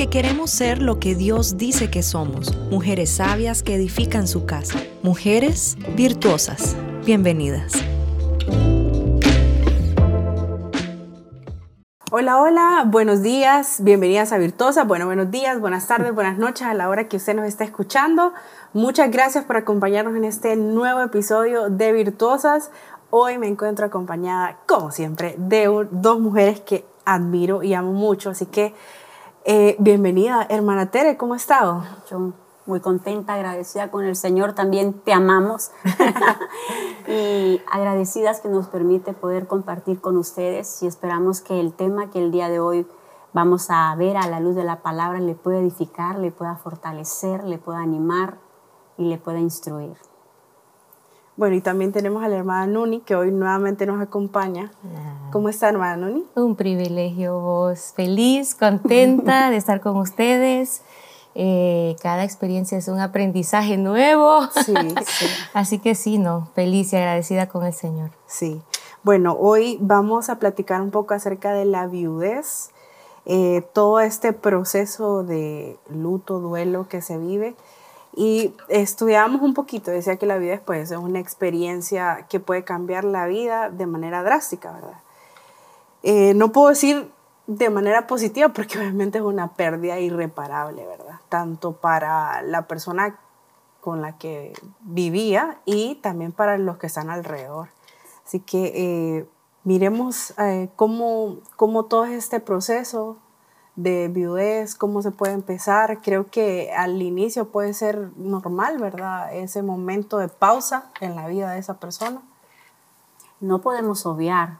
porque queremos ser lo que Dios dice que somos, mujeres sabias que edifican su casa, mujeres virtuosas. Bienvenidas. Hola, hola, buenos días, bienvenidas a Virtuosa. Bueno, buenos días, buenas tardes, buenas noches a la hora que usted nos está escuchando. Muchas gracias por acompañarnos en este nuevo episodio de Virtuosas. Hoy me encuentro acompañada, como siempre, de dos mujeres que admiro y amo mucho. Así que, eh, bienvenida, hermana Tere, ¿cómo ha estado? Yo muy contenta, agradecida con el Señor, también te amamos y agradecidas que nos permite poder compartir con ustedes y esperamos que el tema que el día de hoy vamos a ver a la luz de la palabra le pueda edificar, le pueda fortalecer, le pueda animar y le pueda instruir. Bueno, y también tenemos a la hermana Nuni, que hoy nuevamente nos acompaña. Ah. ¿Cómo está, hermana Nuni? Un privilegio, vos. Feliz, contenta de estar con ustedes. Eh, cada experiencia es un aprendizaje nuevo. Sí, sí. Así que sí, no, feliz y agradecida con el Señor. Sí. Bueno, hoy vamos a platicar un poco acerca de la viudez, eh, todo este proceso de luto, duelo que se vive. Y estudiamos un poquito, decía que la vida después es una experiencia que puede cambiar la vida de manera drástica, ¿verdad? Eh, no puedo decir de manera positiva porque obviamente es una pérdida irreparable, ¿verdad? Tanto para la persona con la que vivía y también para los que están alrededor. Así que eh, miremos eh, cómo, cómo todo este proceso de viudez, cómo se puede empezar. Creo que al inicio puede ser normal, ¿verdad? Ese momento de pausa en la vida de esa persona. No podemos obviar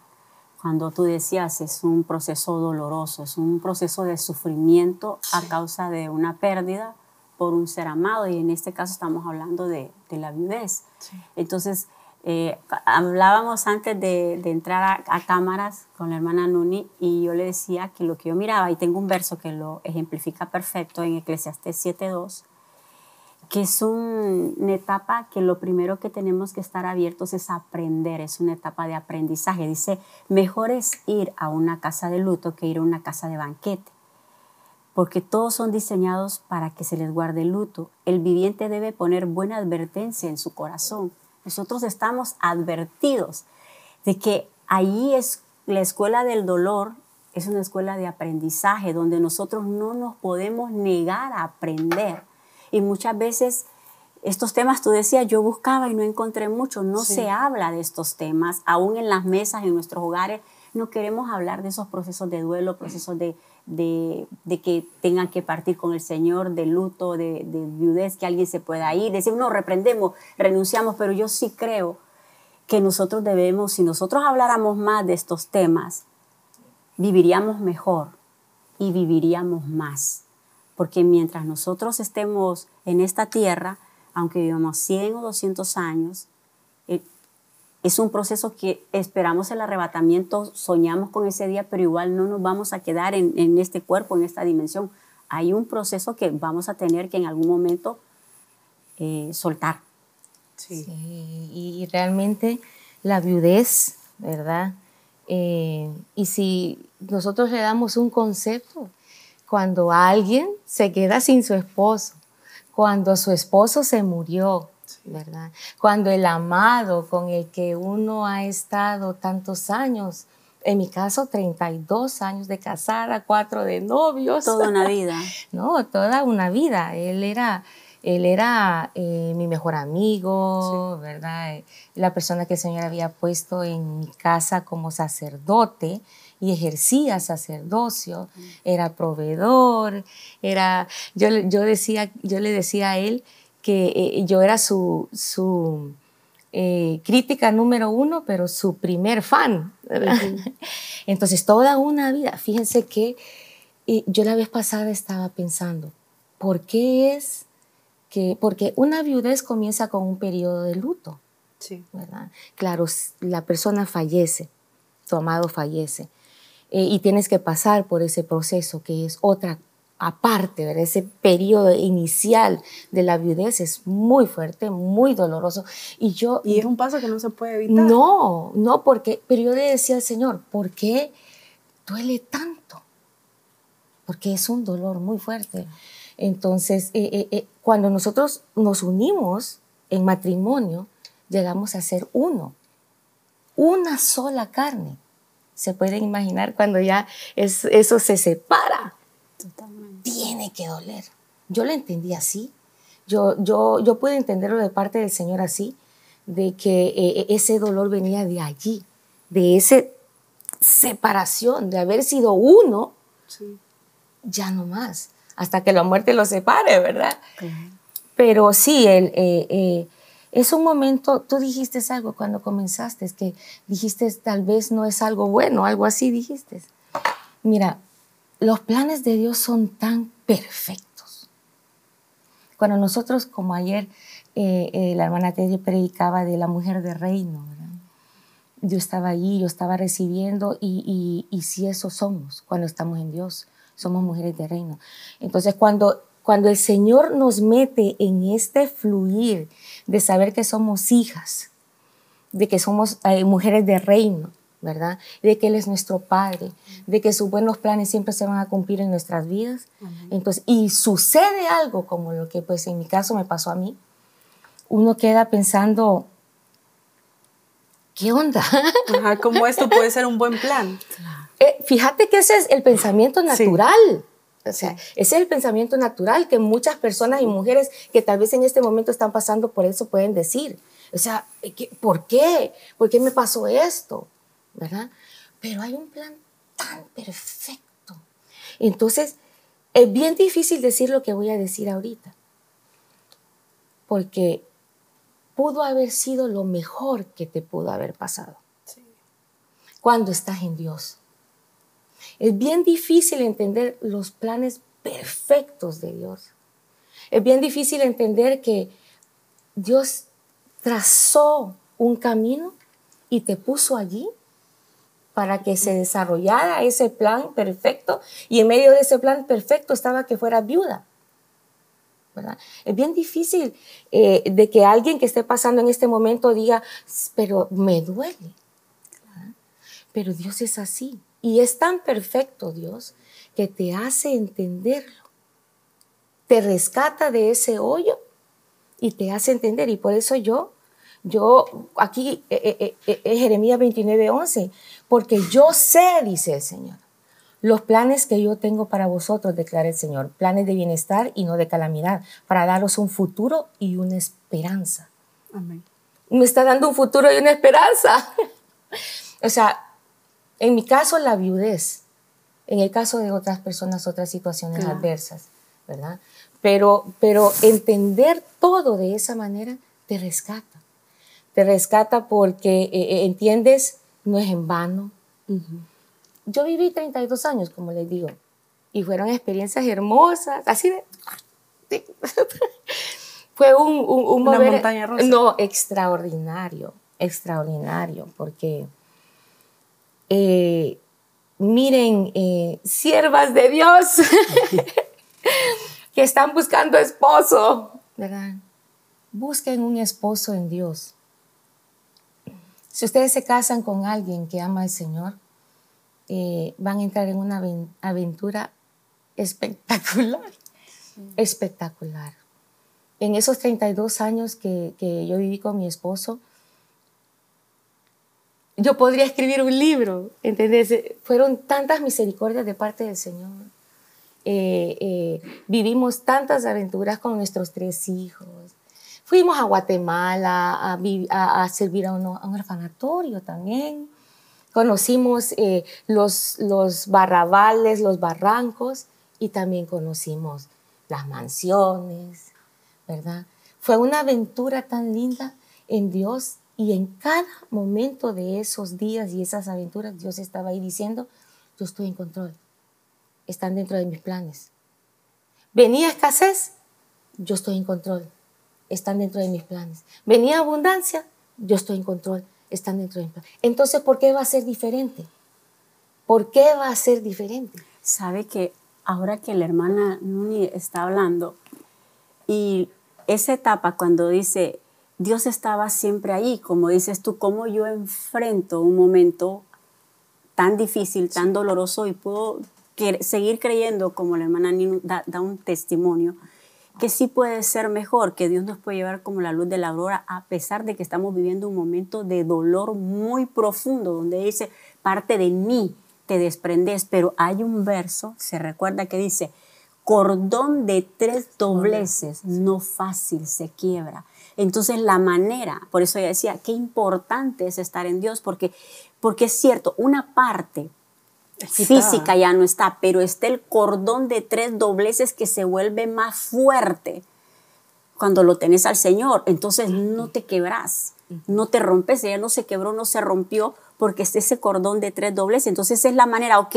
cuando tú decías es un proceso doloroso, es un proceso de sufrimiento a causa de una pérdida por un ser amado y en este caso estamos hablando de, la viudez. Entonces, eh, hablábamos antes de, entrar a, cámaras con la hermana Nuni y yo le decía que lo que yo miraba, y tengo un verso que lo ejemplifica perfecto en Eclesiastés 7.2, que es una etapa que lo primero que tenemos que estar abiertos es aprender, es una etapa de aprendizaje. Dice, mejor es ir a una casa de luto que ir a una casa de banquete, porque todos son diseñados para que se les guarde el luto. El viviente debe poner buena advertencia en su corazón nosotros estamos advertidos de que ahí es la escuela del dolor, es una escuela de aprendizaje donde nosotros no nos podemos negar a aprender. Y muchas veces estos temas, tú decías, yo buscaba y no encontré mucho, no se habla de estos temas, aún en las mesas, en nuestros hogares, no queremos hablar de esos procesos de duelo, procesos de, de, que tengan que partir con el Señor, de luto, de, de, viudez, que alguien se pueda ir, decir, no, reprendemos, renunciamos, pero yo sí creo que nosotros debemos, si nosotros habláramos más de estos temas, viviríamos mejor y viviríamos más. Porque mientras nosotros estemos en esta tierra, aunque vivamos 100 o 200 años, es un proceso que esperamos el arrebatamiento, soñamos con ese día, pero igual no nos vamos a quedar en, este cuerpo, en esta dimensión. Hay un proceso que vamos a tener que en algún momento eh, soltar. Sí. y, realmente la viudez, ¿verdad? Eh, y si nosotros le damos un concepto, cuando alguien se queda sin su esposo, cuando su esposo se murió, ¿verdad? Cuando el amado con el que uno ha estado tantos años, en mi caso 32 años de casada, cuatro de novios. Toda una vida. no, toda una vida. Él era, él era eh, mi mejor amigo, ¿verdad? La persona que el Señor había puesto en mi casa como sacerdote y ejercía sacerdocio, era proveedor, era, yo, yo, decía, yo le decía a él, que eh, yo era su, su eh, crítica número uno, pero su primer fan. Entonces, toda una vida, fíjense que yo la vez pasada estaba pensando, ¿por qué es que, porque una viudez comienza con un periodo de luto, sí. ¿verdad? Claro, la persona fallece, tu amado fallece, eh, y tienes que pasar por ese proceso que es otra aparte, ¿verdad? ese periodo inicial de la viudez es muy fuerte, muy doloroso. Y yo... Y es un paso que no se puede evitar. No, no, porque, pero yo le decía al Señor, ¿por qué duele tanto? porque es un dolor muy fuerte. Entonces, eh, eh, eh, cuando nosotros nos unimos en matrimonio, llegamos a ser uno, una sola carne. Se pueden imaginar cuando ya es, eso se separa. Tiene que doler. Yo lo entendí así. Yo, yo, yo pude entenderlo de parte del Señor así, de que ese dolor venía de allí, de esa separación, de haber sido uno, ya no más hasta que la muerte los separe, ¿verdad? Pero sí, el, eh, eh, es un momento, tú dijiste algo cuando comenzaste, es que dijiste tal vez no es algo bueno, algo así dijiste. Mira, los planes de Dios son tan perfectos. Cuando nosotros, como ayer eh, la hermana Teddy predicaba de la mujer de reino, yo estaba allí, yo estaba recibiendo y si eso somos cuando estamos en Dios somos mujeres de reino. Entonces, cuando, cuando el Señor nos mete en este fluir de saber que somos hijas, de que somos eh, mujeres de reino, ¿verdad? De que Él es nuestro Padre, de que sus buenos planes siempre se van a cumplir en nuestras vidas. Entonces, y sucede algo como lo que pues en mi caso me pasó a mí, uno queda pensando, ¿qué onda? Ajá, ¿Cómo esto puede ser un buen plan? Eh, fíjate que ese es el pensamiento natural. O sea, ese es el pensamiento natural que muchas personas y mujeres que tal vez en este momento están pasando por eso pueden decir. O sea, ¿por qué? ¿Por qué me pasó esto? ¿Verdad? Pero hay un plan tan perfecto. Entonces, es bien difícil decir lo que voy a decir ahorita. Porque pudo haber sido lo mejor que te pudo haber pasado. Cuando estás en Dios. Es bien difícil entender los planes perfectos de Dios. Es bien difícil entender que Dios trazó un camino y te puso allí para que se desarrollara ese plan perfecto y en medio de ese plan perfecto estaba que fuera viuda. Es bien difícil eh, de que alguien que esté pasando en este momento diga, pero me duele. Pero Dios es así. Y es tan perfecto Dios que te hace entenderlo. Te rescata de ese hoyo y te hace entender. Y por eso yo, yo, aquí es eh, eh, eh, Jeremías 29, 11, porque yo sé, dice el Señor, los planes que yo tengo para vosotros, declara el Señor, planes de bienestar y no de calamidad, para daros un futuro y una esperanza. Amén. Me está dando un futuro y una esperanza. o sea, en mi caso, la viudez. En el caso de otras personas, otras situaciones adversas, ¿verdad? Pero, pero entender todo de esa manera te rescata. Te rescata porque eh, eh, entiendes, no es en vano. Yo viví 32 años, como les digo, y fueron experiencias hermosas, así de... Fue un, un, Una montaña rusa. No, extraordinario, extraordinario, porque eh, miren, eh, siervas de Dios que están buscando esposo, ¿verdad? Busquen un esposo en Dios. Si ustedes se casan con alguien que ama al Señor, eh, van a entrar en una aventura espectacular, espectacular. En esos 32 años que, que yo viví con mi esposo, yo podría escribir un libro, ¿entendés? Fueron tantas misericordias de parte del Señor. Eh, eh, vivimos tantas aventuras con nuestros tres hijos. Fuimos a Guatemala a, servir a un, orfanatorio también. Conocimos eh, los, los barrabales, los barrancos y también conocimos las mansiones, ¿verdad? Fue una aventura tan linda en Dios y en cada momento de esos días y esas aventuras, Dios estaba ahí diciendo, yo estoy en control, están dentro de mis planes. Venía escasez, yo estoy en control, están dentro de mis planes. Venía abundancia, yo estoy en control, están dentro de mis planes. Entonces, ¿por qué va a ser diferente? ¿Por qué va a ser diferente? Sabe que ahora que la hermana Nuni está hablando y esa etapa cuando dice, Dios estaba siempre ahí, como dices tú, cómo yo enfrento un momento tan difícil, tan doloroso y puedo seguir creyendo, como la hermana Nino da, da un testimonio, que sí puede ser mejor, que Dios nos puede llevar como la luz de la aurora, a pesar de que estamos viviendo un momento de dolor muy profundo, donde dice, parte de mí te desprendes, pero hay un verso, se recuerda que dice, cordón de tres dobleces, no fácil se quiebra. Entonces la manera, por eso ella decía, qué importante es estar en Dios, porque, porque es cierto, una parte física ya no está, pero está el cordón de tres dobleces que se vuelve más fuerte cuando lo tenés al Señor. Entonces no te quebras, no te rompes, ella no se quebró, no se rompió, porque está ese cordón de tres dobleces. Entonces es la manera, ok,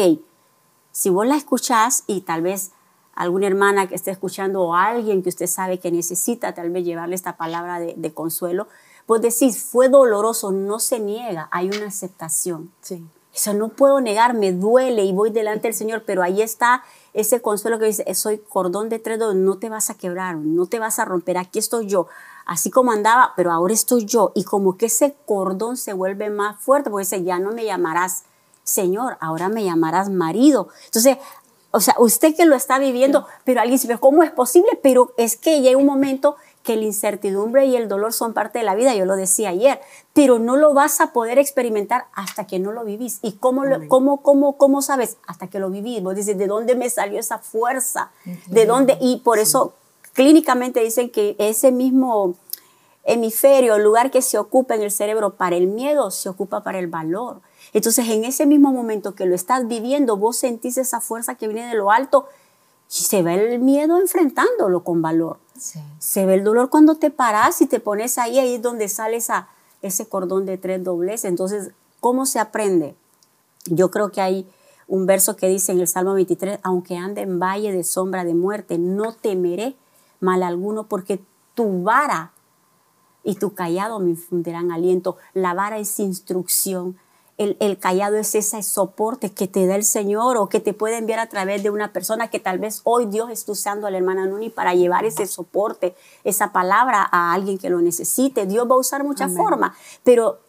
si vos la escuchás y tal vez alguna hermana que esté escuchando o alguien que usted sabe que necesita tal vez llevarle esta palabra de, de consuelo, vos decís, fue doloroso, no se niega, hay una aceptación. Sí. Eso no puedo negar, me duele y voy delante del Señor, pero ahí está ese consuelo que dice, soy cordón de tres dedos, no te vas a quebrar, no te vas a romper, aquí estoy yo, así como andaba, pero ahora estoy yo. Y como que ese cordón se vuelve más fuerte, porque dice, ya no me llamarás Señor, ahora me llamarás marido. Entonces, o sea, usted que lo está viviendo, pero alguien dice, ¿cómo es posible? Pero es que llega un momento que la incertidumbre y el dolor son parte de la vida, yo lo decía ayer, pero no lo vas a poder experimentar hasta que no lo vivís. ¿Y cómo, lo, cómo, cómo, cómo sabes? Hasta que lo vivís. Vos dices, ¿de dónde me salió esa fuerza? ¿De dónde? Y por eso clínicamente dicen que ese mismo hemisferio, el lugar que se ocupa en el cerebro para el miedo, se ocupa para el valor. Entonces, en ese mismo momento que lo estás viviendo, vos sentís esa fuerza que viene de lo alto y se ve el miedo enfrentándolo con valor. Se ve el dolor cuando te paras y te pones ahí, ahí es donde sale esa, ese cordón de tres dobles. Entonces, ¿cómo se aprende? Yo creo que hay un verso que dice en el Salmo 23, aunque ande en valle de sombra de muerte, no temeré mal alguno porque tu vara y tu callado me infundirán aliento. La vara es instrucción, el, callado es ese soporte que te da el Señor o que te puede enviar a través de una persona que tal vez hoy Dios está usando a la hermana Nuni para llevar ese soporte, esa palabra a alguien que lo necesite. Dios va a usar muchas formas, pero,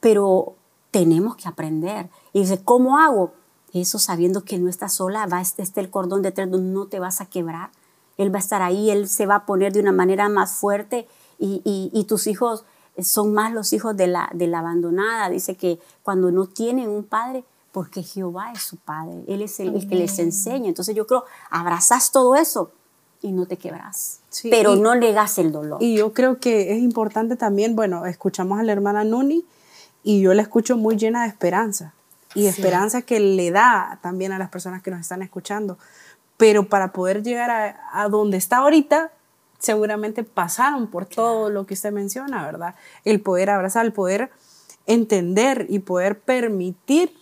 pero tenemos que aprender. Y dice, ¿cómo hago? Eso sabiendo que no estás sola, va este, este el cordón de tres, no te vas a quebrar. Él va a estar ahí, Él se va a poner de una manera más fuerte y, y tus hijos son más los hijos de la, de la abandonada. Dice que cuando no tienen un padre, porque Jehová es su padre, Él es el, que les enseña. Entonces yo creo, abrazas todo eso y no te quebras, pero no negas el dolor. Y yo creo que es importante también, bueno, escuchamos a la hermana Nuni y yo la escucho muy llena de esperanza y esperanza que le da también a las personas que nos están escuchando. Pero para poder llegar a, a donde está ahorita, seguramente pasaron por todo lo que usted menciona, ¿verdad? El poder abrazar, el poder entender y poder permitir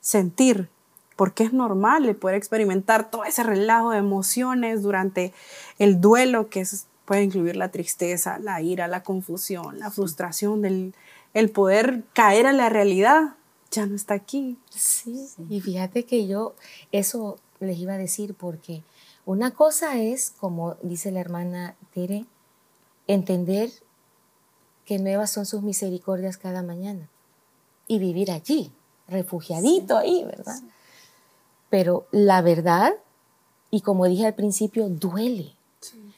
sentir, porque es normal el poder experimentar todo ese relajo de emociones durante el duelo que puede incluir la tristeza, la ira, la confusión, la frustración, del, el poder caer a la realidad. Ya no está aquí. Sí, y fíjate que yo eso les iba a decir porque una cosa es, como dice la hermana Tere, entender que nuevas son sus misericordias cada mañana y vivir allí, refugiadito ahí, ¿verdad? Pero la verdad, y como dije al principio, duele.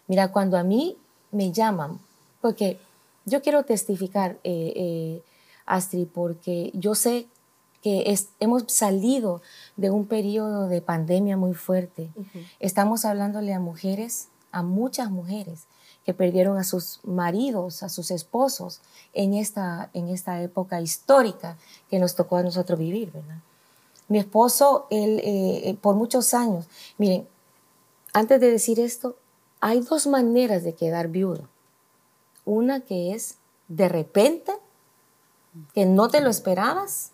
Mira, cuando a mí me llaman, porque yo quiero testificar, eh, eh, Astrid, porque yo sé que hemos salido de un periodo de pandemia muy fuerte. Estamos hablándole a mujeres, a muchas mujeres que perdieron a sus maridos, a sus esposos en esta, en esta época histórica que nos tocó a nosotros vivir, ¿verdad? Mi esposo, él, eh, por muchos años, miren, antes de decir esto, hay dos maneras de quedar viudo. Una que es de repente, que no te lo esperabas,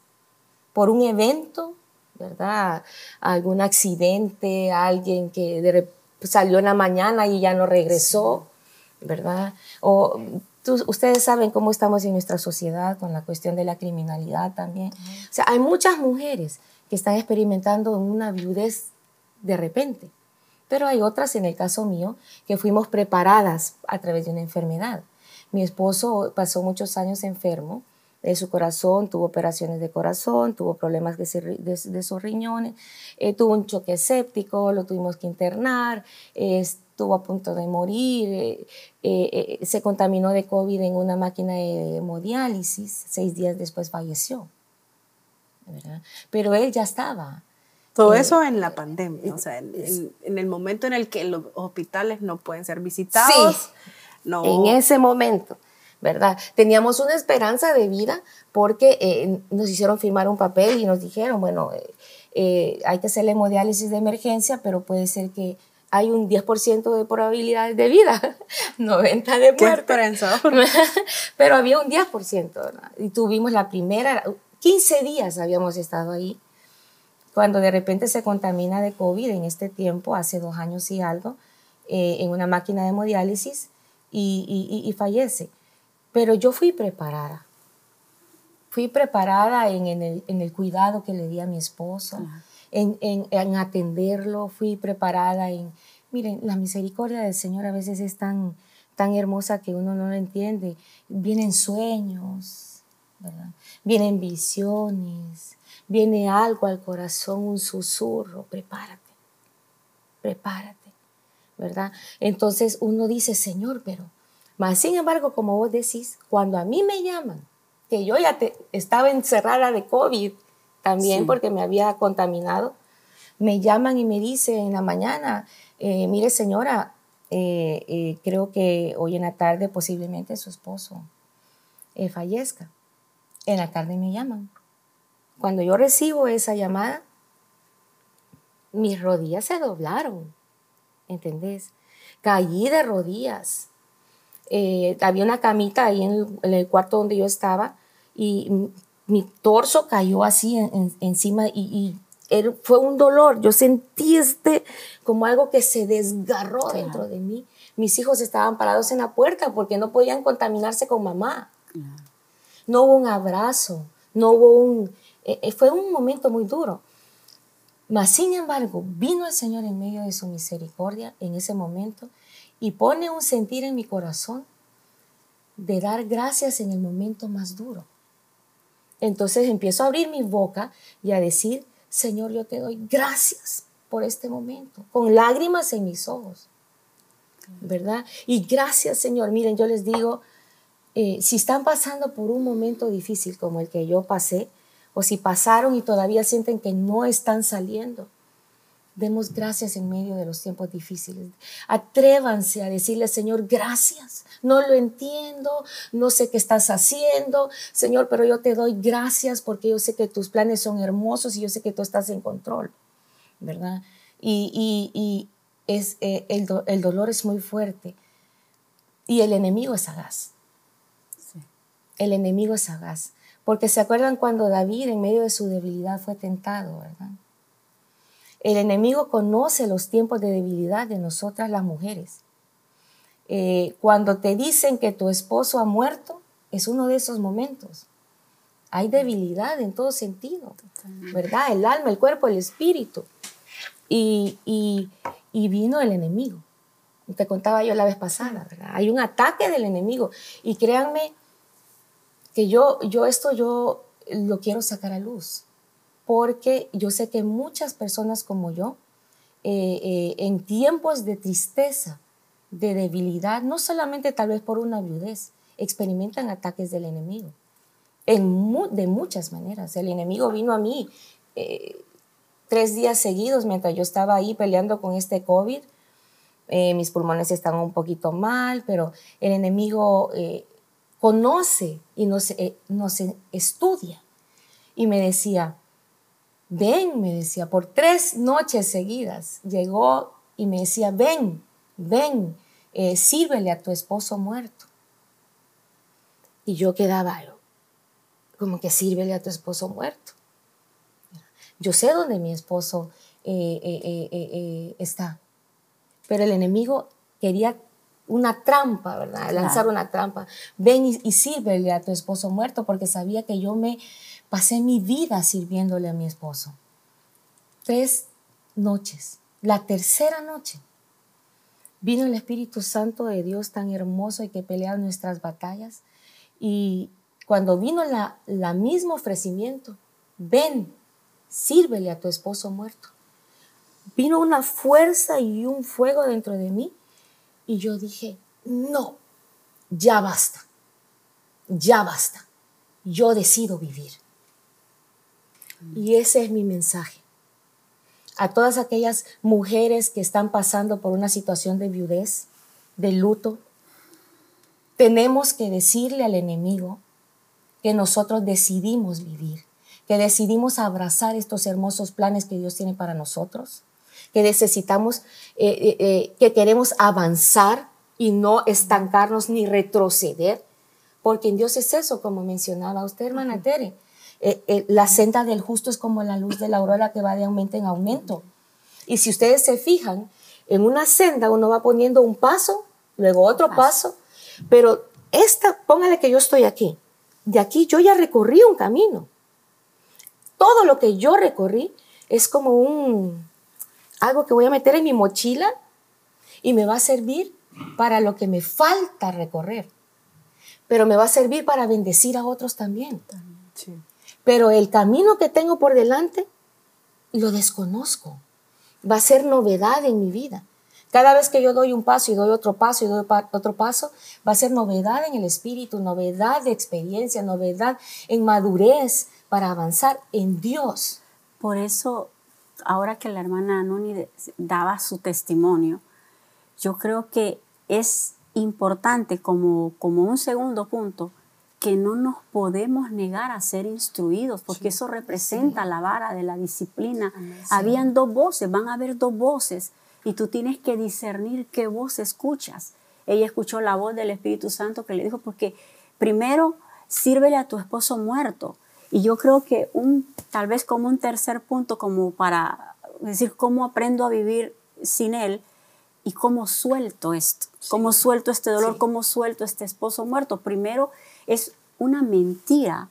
por un evento, ¿verdad? Algún accidente, alguien que salió en la mañana y ya no regresó, ¿verdad? O ustedes saben cómo estamos en nuestra sociedad con la cuestión de la criminalidad también. O sea, hay muchas mujeres que están experimentando una viudez de repente, pero hay otras, en el caso mío, que fuimos preparadas a través de una enfermedad. Mi esposo pasó muchos años enfermo de su corazón, tuvo operaciones de corazón, tuvo problemas de, de, sus riñones, eh, tuvo un choque séptico, lo tuvimos que internar, estuvo a punto de morir, eh, eh, se contaminó de COVID en una máquina de hemodiálisis, seis días después falleció. Pero él ya estaba. Todo eso en la pandemia, o sea, en, el momento en el que los hospitales no pueden ser visitados. Sí, no. en ese momento. ¿Verdad? Teníamos una esperanza de vida porque eh, nos hicieron firmar un papel y nos dijeron, bueno, eh, eh, hay que hacer la hemodiálisis de emergencia, pero puede ser que hay un 10% de probabilidades de vida, 90 de muerte. pero había un 10%, ¿verdad? Y tuvimos la primera, 15 días habíamos estado ahí, cuando de repente se contamina de COVID en este tiempo, hace dos años y algo, en una máquina de hemodiálisis y, y fallece. Pero yo fui preparada. Fui preparada en, el, cuidado que le di a mi esposo, en, atenderlo, fui preparada en... Miren, la misericordia del Señor a veces es tan, tan hermosa que uno no lo entiende. Vienen sueños, Vienen visiones, viene algo al corazón, un susurro, prepárate, prepárate, ¿verdad? Entonces uno dice, Señor, pero mas, sin embargo, como vos decís, cuando a mí me llaman, que yo ya estaba encerrada de COVID también porque me había contaminado, me llaman y me dicen en la mañana, eh, mire señora, eh, eh, creo que hoy en la tarde posiblemente su esposo fallezca. En la tarde me llaman. Cuando yo recibo esa llamada, mis rodillas se doblaron, ¿entendés? Caí de rodillas eh, había una camita ahí en el, cuarto donde yo estaba y mi torso cayó así encima y, fue un dolor. Yo sentí este como algo que se desgarró dentro de mí. Mis hijos estaban parados en la puerta porque no podían contaminarse con mamá. No hubo un abrazo, no hubo un... Eh, eh, fue un momento muy duro. Mas, sin embargo, vino el Señor en medio de su misericordia en ese momento y pone un sentir en mi corazón de dar gracias en el momento más duro. Entonces empiezo a abrir mi boca y a decir, Señor, yo te doy gracias por este momento, con lágrimas en mis ojos, ¿verdad? Y gracias, Señor. Miren, yo les digo, eh, si están pasando por un momento difícil como el que yo pasé, o si pasaron y todavía sienten que no están saliendo, Demos gracias en medio de los tiempos difíciles. Atrévanse a decirle, Señor, gracias. No lo entiendo, no sé qué estás haciendo, Señor, pero yo te doy gracias porque yo sé que tus planes son hermosos y yo sé que tú estás en control, ¿verdad? Y, es, eh, el, el, dolor es muy fuerte y el enemigo es sagaz. El enemigo es sagaz. Porque se acuerdan cuando David en medio de su debilidad fue tentado, ¿verdad? El enemigo conoce los tiempos de debilidad de nosotras las mujeres. Eh, cuando te dicen que tu esposo ha muerto, es uno de esos momentos. Hay debilidad en todo sentido, ¿verdad? El alma, el cuerpo, el espíritu. Y, vino el enemigo. Te contaba yo la vez pasada, ¿verdad? Hay un ataque del enemigo. Y créanme que yo, yo esto yo lo quiero sacar a luz porque yo sé que muchas personas como yo, eh, eh, en tiempos de tristeza, de debilidad, no solamente tal vez por una viudez, experimentan ataques del enemigo. En de muchas maneras. El enemigo vino a mí eh, tres días seguidos mientras yo estaba ahí peleando con este COVID. mis pulmones estaban un poquito mal, pero el enemigo conoce y nos, nos estudia. Y me decía, ven, me decía, por tres noches seguidas llegó y me decía, ven, ven, eh, sírvele a tu esposo muerto. Y yo quedaba como que sírvele a tu esposo muerto. Yo sé dónde mi esposo eh, eh, está, pero el enemigo quería una trampa, ¿verdad? Lanzar una trampa. Ven y, y sírvele a tu esposo muerto porque sabía que yo me Pasé mi vida sirviéndole a mi esposo. Tres noches. La tercera noche vino el Espíritu Santo de Dios tan hermoso y que pelea nuestras batallas y cuando vino la, la mismo ofrecimiento, ven, sírvele a tu esposo muerto. Vino una fuerza y un fuego dentro de mí y yo dije, no, ya basta, ya basta, yo decido vivir. Y ese es mi mensaje. A todas aquellas mujeres que están pasando por una situación de viudez, de luto, tenemos que decirle al enemigo que nosotros decidimos vivir, que decidimos abrazar estos hermosos planes que Dios tiene para nosotros, que necesitamos, eh, eh, eh, que queremos avanzar y no estancarnos ni retroceder, porque en Dios es eso, como mencionaba usted, hermana Tere. La senda del justo es como la luz de la aurora que va de aumento en aumento. Y si ustedes se fijan, en una senda uno va poniendo un paso, luego otro paso, pero esta, póngale que yo estoy aquí. De aquí yo ya recorrí un camino. Todo lo que yo recorrí es como un algo que voy a meter en mi mochila y me va a servir para lo que me falta recorrer. Pero me va a servir para bendecir a otros también. Pero el camino que tengo por delante lo desconozco. Va a ser novedad en mi vida. Cada vez que yo doy un paso y doy otro paso y doy otro paso, va a ser novedad en el espíritu, novedad de experiencia, novedad en madurez para avanzar en Dios. Por eso, ahora que la hermana Nuni daba su testimonio, yo creo que es importante como, como un segundo punto que no nos podemos negar a ser instruidos, porque eso representa la vara de la disciplina. Habían dos voces, van a haber dos voces y tú tienes que discernir qué voz escuchas. Ella escuchó la voz del Espíritu Santo que le dijo, porque primero sírvele a tu esposo muerto. Y yo creo que un, tal vez como un tercer punto, como para decir cómo aprendo a vivir sin él y cómo suelto esto, cómo suelto este dolor, cómo suelto este esposo muerto. Primero es una mentira,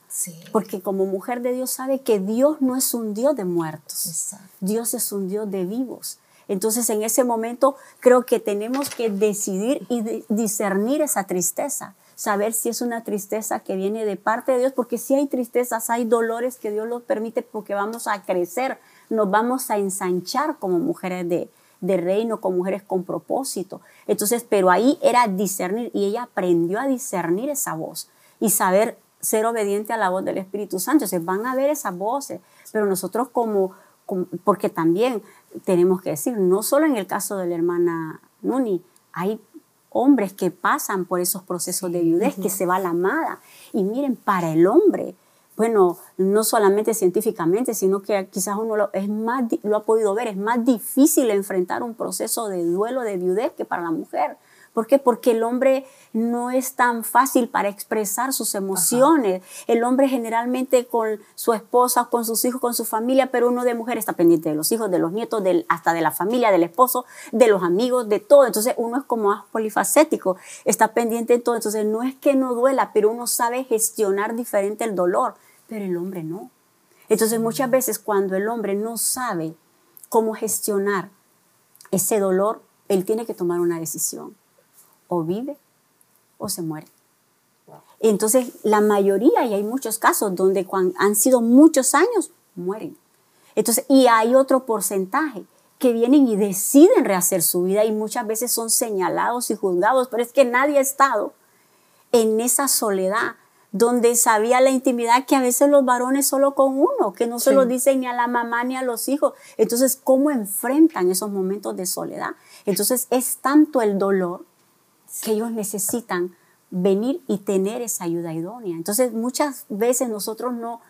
porque como mujer de Dios sabe que Dios no es un Dios de muertos, Dios es un Dios de vivos. Entonces en ese momento creo que tenemos que decidir y discernir esa tristeza, saber si es una tristeza que viene de parte de Dios, porque si hay tristezas, hay dolores que Dios los permite porque vamos a crecer, nos vamos a ensanchar como mujeres de, de reino, como mujeres con propósito. Entonces, pero ahí era discernir y ella aprendió a discernir esa voz y saber ser obediente a la voz del Espíritu Santo. Entonces van a ver esas voces, pero nosotros como, como porque también tenemos que decir, no solo en el caso de la hermana Nuni, hay hombres que pasan por esos procesos de viudez, que se va la amada. Y miren, para el hombre, bueno, no solamente científicamente, sino que quizás uno lo, es más, lo ha podido ver, es más difícil enfrentar un proceso de duelo, de viudez, que para la mujer. ¿Por qué? Porque el hombre no es tan fácil para expresar sus emociones. El hombre generalmente con su esposa, con sus hijos, con su familia, pero uno de mujer está pendiente de los hijos, de los nietos, hasta de la familia, del esposo, de los amigos, de todo. Entonces uno es como más polifacético, está pendiente de todo. Entonces no es que no duela, pero uno sabe gestionar diferente el dolor, pero el hombre no. Entonces muchas veces cuando el hombre no sabe cómo gestionar ese dolor, él tiene que tomar una decisión o vive o se muere. Entonces, la mayoría, y hay muchos casos donde han sido muchos años, mueren. Entonces, y hay otro porcentaje que vienen y deciden rehacer su vida y muchas veces son señalados y juzgados, pero es que nadie ha estado en esa soledad donde sabía la intimidad que a veces los varones solo con uno, que no se lo dicen ni a la mamá ni a los hijos. Entonces, ¿cómo enfrentan esos momentos de soledad? Entonces, es tanto el dolor que ellos necesitan venir y tener esa ayuda idónea. Entonces muchas veces nosotros no,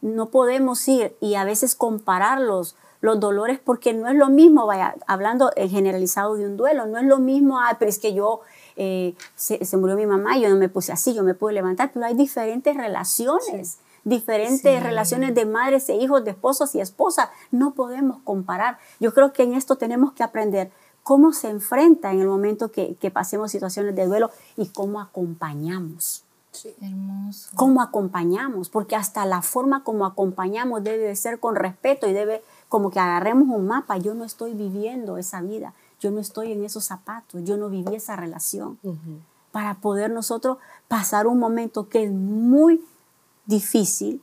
no podemos ir y a veces comparar los, dolores porque no es lo mismo, vaya, hablando en generalizado de un duelo, no es lo mismo, ah, pero es que yo, eh, se, murió mi mamá yo no me puse así, yo me pude levantar, pero hay diferentes relaciones. diferentes relaciones de madres e hijos, de esposos y esposas. No podemos comparar. Yo creo que en esto tenemos que aprender cómo se enfrenta en el momento que, pasemos situaciones de duelo y cómo acompañamos. Sí. Hermoso. Cómo acompañamos, porque hasta la forma como acompañamos debe de ser con respeto y debe como que agarremos un mapa. Yo no estoy viviendo esa vida, yo no estoy en esos zapatos, yo no viví esa relación. para poder nosotros pasar un momento que es muy difícil,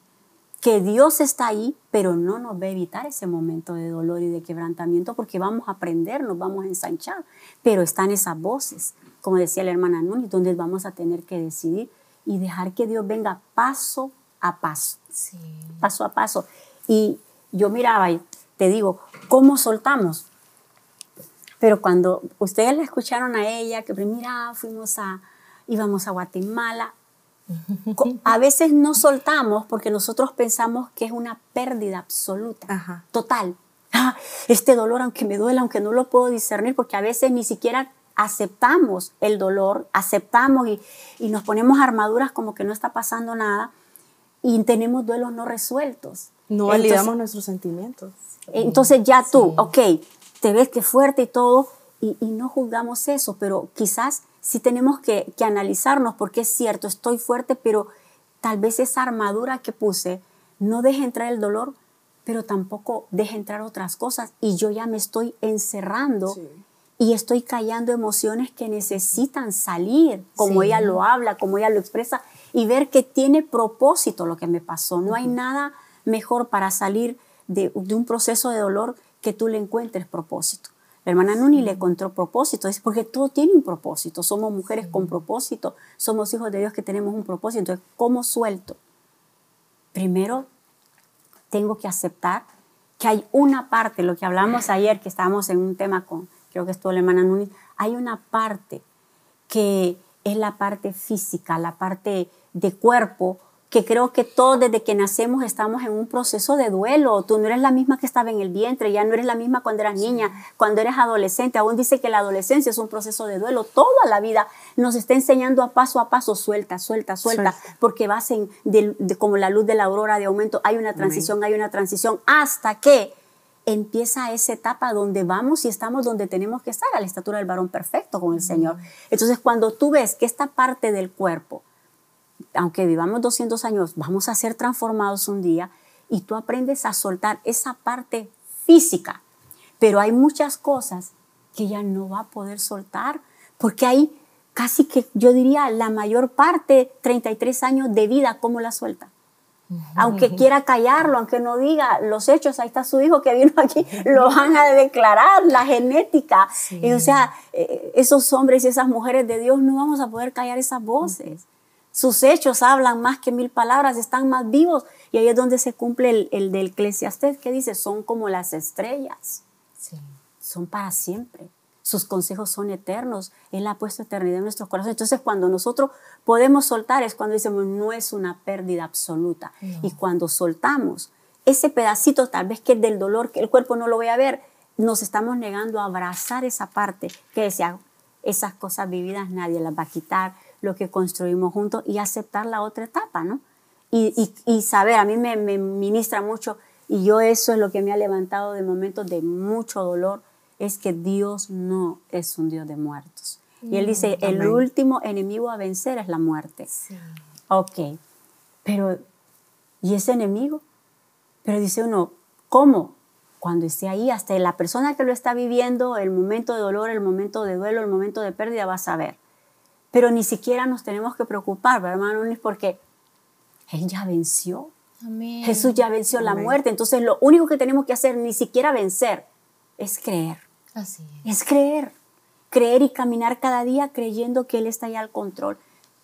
que Dios está ahí, pero no nos va a evitar ese momento de dolor y de quebrantamiento porque vamos a aprender, nos vamos a ensanchar. Pero están esas voces, como decía la hermana Nuni, donde vamos a tener que decidir y dejar que Dios venga paso a paso, paso a paso. Y yo miraba y te digo, ¿cómo soltamos? Pero cuando ustedes la escucharon a ella, que mira, fuimos a, íbamos a Guatemala, a veces no soltamos porque nosotros pensamos que es una pérdida absoluta, total. Ah, este dolor, aunque me duela, aunque no lo puedo discernir, porque a veces ni siquiera aceptamos el dolor, aceptamos y, y nos ponemos armaduras como que no está pasando nada y tenemos duelos no resueltos. No validamos nuestros sentimientos. Entonces ya tú, ok, te ves que fuerte y todo, y, y, no juzgamos eso, pero quizás sí tenemos que, que analizarnos porque es cierto, estoy fuerte, pero tal vez esa armadura que puse no deja entrar el dolor, pero tampoco deja entrar otras cosas y yo ya me estoy encerrando y estoy callando emociones que necesitan salir, como ella lo habla, como ella lo expresa, y ver que tiene propósito lo que me pasó. No hay nada mejor para salir de, un proceso de dolor que tú le encuentres propósito. La hermana Nuni le encontró propósito, es porque todo tiene un propósito. Somos mujeres con propósito, somos hijos de Dios que tenemos un propósito. Entonces, ¿cómo suelto? Primero, tengo que aceptar que hay una parte, lo que hablamos ayer, que estábamos en un tema con, creo que estuvo la hermana Nuni, hay una parte que es la parte física, la parte de cuerpo, que creo que todos desde que nacemos estamos en un proceso de duelo. Tú no eres la misma que estaba en el vientre, ya no eres la misma cuando eras niña, cuando eres adolescente. Aún dice que la adolescencia es un proceso de duelo. Toda la vida nos está enseñando a paso a paso, suelta, suelta, suelta, porque vas en, como la luz de la aurora de aumento, hay una transición, hay una transición, hasta que empieza esa etapa donde vamos y estamos donde tenemos que estar, a la estatura del varón perfecto con el Señor. Entonces, cuando tú ves que esta parte del cuerpo, aunque vivamos 200 años, vamos a ser transformados un día y tú aprendes a soltar esa parte física, pero hay muchas cosas que ya no va a poder soltar porque hay casi que yo diría la mayor parte, 33 años de vida, ¿cómo la suelta? Aunque quiera callarlo, aunque no diga los hechos, ahí está su hijo que vino aquí, lo van a declarar, la genética. o sea, eh, esos hombres y esas mujeres de Dios no vamos a poder callar esas voces. Sus hechos hablan más que mil palabras, están más vivos. Y ahí es donde se cumple el, el del Eclesiastés que dice, son como las estrellas. Son para siempre sus consejos son eternos, Él ha puesto eternidad en nuestros corazones. Entonces, cuando nosotros podemos soltar es cuando decimos, no es una pérdida absoluta. Y cuando soltamos ese pedacito, tal vez que es del dolor, que el cuerpo no lo vaya a ver, nos estamos negando a abrazar esa parte que decía, esas cosas vividas nadie las va a quitar, lo que construimos juntos y aceptar la otra etapa, ¿no? Y, y, saber, a mí me, me ministra mucho y yo eso es lo que me ha levantado de momentos de mucho dolor, es que Dios no es un Dios de muertos. Y él dice, el último enemigo a vencer es la muerte. Ok, pero ¿y ese enemigo? Pero dice uno, ¿cómo? Cuando esté ahí, hasta la persona que lo está viviendo, el momento de dolor, el momento de duelo, el momento de pérdida, va a saber. Pero ni siquiera nos tenemos que preocupar, hermano, porque Él ya venció. Jesús ya venció la muerte. Entonces, lo único que tenemos que hacer, ni siquiera vencer, es creer. Así es. creer. Creer y caminar cada día creyendo que Él está ahí al control.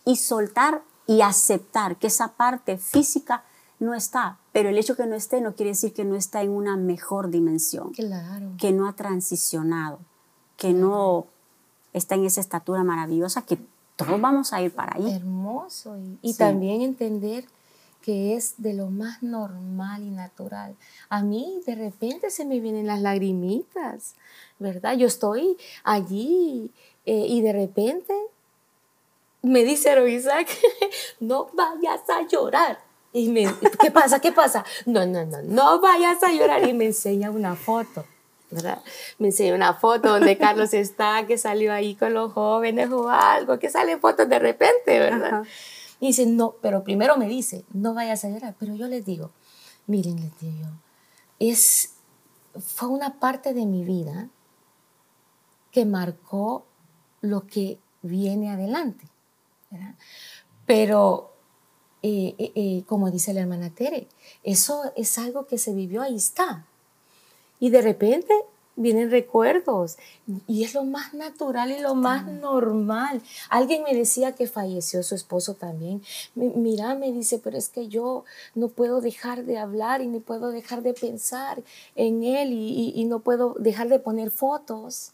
Y soltar y aceptar que esa parte física no está. Pero el hecho que no esté no quiere decir que no está en una mejor dimensión. Claro. Que no ha transicionado. Que no está en esa estatura maravillosa que todos vamos a ir para ahí. Hermoso. Y, también entender que es de lo más normal y natural. A mí de repente se me vienen las lagrimitas, ¿verdad? Yo estoy allí eh, y de repente me dice Isaac, no vayas a llorar. Y me, ¿qué pasa? ¿Qué pasa? No, no, no, no vayas a llorar. Y me enseña una foto, ¿verdad? Me enseña una foto donde Carlos está, que salió ahí con los jóvenes o algo, que salen fotos de repente, ¿verdad? Y dice, no, pero primero me dice, no vayas a llorar. Pero yo les digo, miren, les digo yo, es, fue una parte de mi vida que marcó lo que viene adelante. Pero, eh, eh, eh, como dice la hermana Tere, eso es algo que se vivió, ahí está. Y de repente vienen recuerdos y es lo más natural y lo más normal. Alguien me decía que falleció su esposo también. Mira, me dice, pero es que yo no puedo dejar de hablar y ni puedo dejar de pensar en él y, no puedo dejar de poner fotos,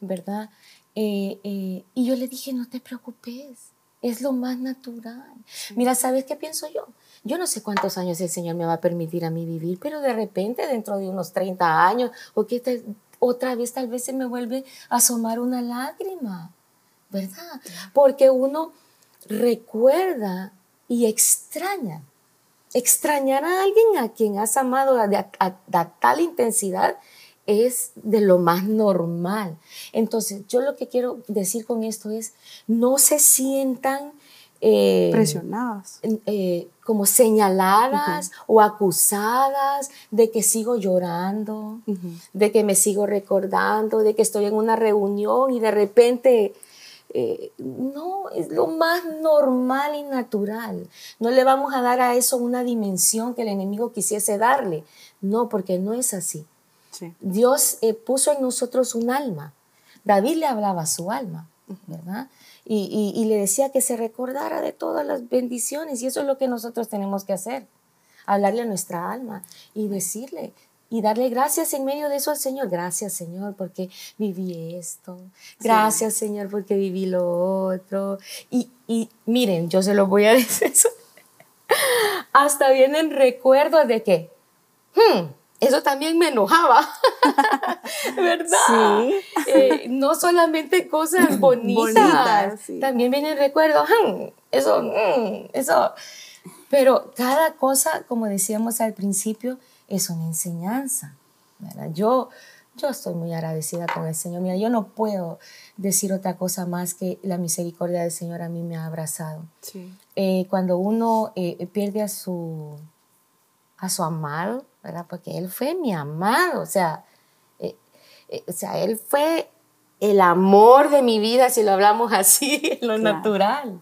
¿verdad? Eh, eh, y yo le dije, no te preocupes, es lo más natural. Mira, ¿sabes qué pienso yo? Yo no sé cuántos años el Señor me va a permitir a mí vivir, pero de repente dentro de unos 30 años, o que otra vez tal vez se me vuelve a asomar una lágrima, ¿verdad? Porque uno recuerda y extraña. Extrañar a alguien a quien has amado a tal intensidad es de lo más normal. Entonces, yo lo que quiero decir con esto es, no se sientan eh, presionadas, eh, como señaladas o acusadas de que sigo llorando, de que me sigo recordando, de que estoy en una reunión y de repente eh, no, es lo más normal y natural. No le vamos a dar a eso una dimensión que el enemigo quisiese darle. No, porque no es así. Dios puso en nosotros un alma. David le hablaba a su alma, ¿verdad? y, le decía que se recordara de todas las bendiciones y eso es lo que nosotros tenemos que hacer, hablarle a nuestra alma y decirle y darle gracias en medio de eso al Señor. Gracias Señor porque viví esto. Gracias Señor porque viví lo otro. Y, miren, yo se lo voy a decir. Hasta vienen recuerdos de que, hmm, eso también me enojaba, ¿verdad? Sí. Eh, no solamente cosas bonitas, también vienen recuerdos, hmm, eso, hmm, eso. Pero cada cosa, como decíamos al principio, es una enseñanza. ¿verdad? Yo, yo estoy muy agradecida con el Señor. Mira, yo no puedo decir otra cosa más que la misericordia del Señor a mí me ha abrazado. Sí. Eh, cuando uno eh, pierde a su, a su amado, ¿verdad? Porque Él fue mi amado, o sea, eh, eh, o sea, Él fue el amor de mi vida, si lo hablamos así, en lo natural.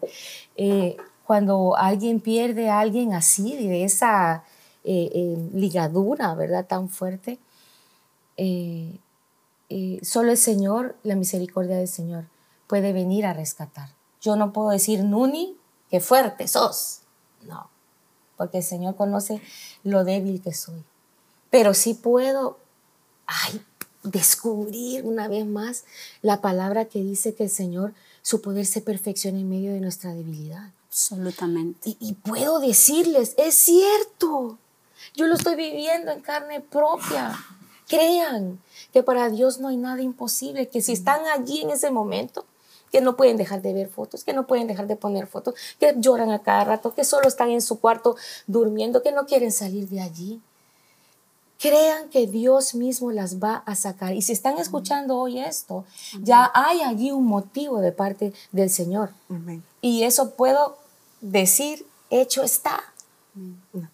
Eh, cuando alguien pierde a alguien así, de esa ligadura, ¿verdad? Tan fuerte, solo el Señor, la misericordia del Señor, puede venir a rescatar. Yo no puedo decir, Nuni, qué fuerte sos. No, porque el Señor conoce lo débil que soy pero sí puedo descubrir una vez más la palabra que dice que el Señor, su poder se perfecciona en medio de nuestra debilidad. Absolutamente. Y, y puedo decirles, es cierto, yo lo estoy viviendo en carne propia. Crean que para Dios no hay nada imposible, que si están allí en ese momento, que no pueden dejar de ver fotos, que no pueden dejar de poner fotos, que lloran a cada rato, que solo están en su cuarto durmiendo, que no quieren salir de allí crean que Dios mismo las va a sacar. Y si están escuchando hoy esto, ya hay allí un motivo de parte del Señor. Y eso puedo decir, hecho está.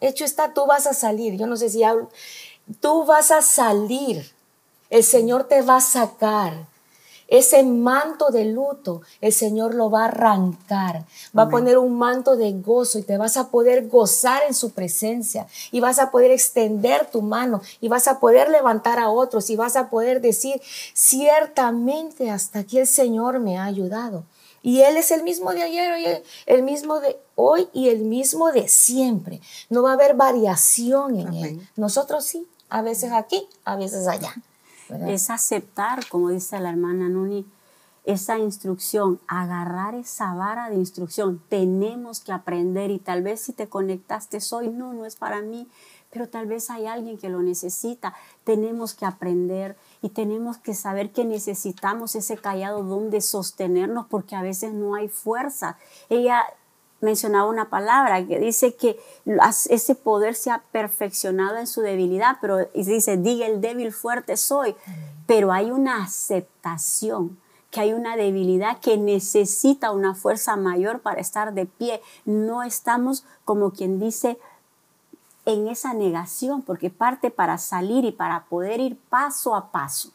Hecho está, tú vas a salir. Yo no sé si hablo. Tú vas a salir. El Señor te va a sacar. Ese manto de luto, el Señor lo va a arrancar. Va a poner un manto de gozo y te vas a poder gozar en su presencia. Y vas a poder extender tu mano y vas a poder levantar a otros y vas a poder decir, ciertamente hasta aquí el Señor me ha ayudado. Y Él es el mismo de ayer, el mismo de hoy y el mismo de siempre. No va a haber variación en Él. Nosotros sí, a veces aquí, a veces allá. Es aceptar, como dice la hermana Nuni, esa instrucción, agarrar esa vara de instrucción. Tenemos que aprender y tal vez si te conectaste hoy, no, no es para mí, pero tal vez hay alguien que lo necesita. Tenemos que aprender y tenemos que saber que necesitamos ese callado donde sostenernos porque a veces no hay fuerza. Ella mencionaba una palabra que dice que ese poder se ha perfeccionado en su debilidad, pero dice, diga el débil fuerte soy, pero hay una aceptación que hay una debilidad que necesita una fuerza mayor para estar de pie. No estamos como quien dice en esa negación, porque parte para salir y para poder ir paso a paso,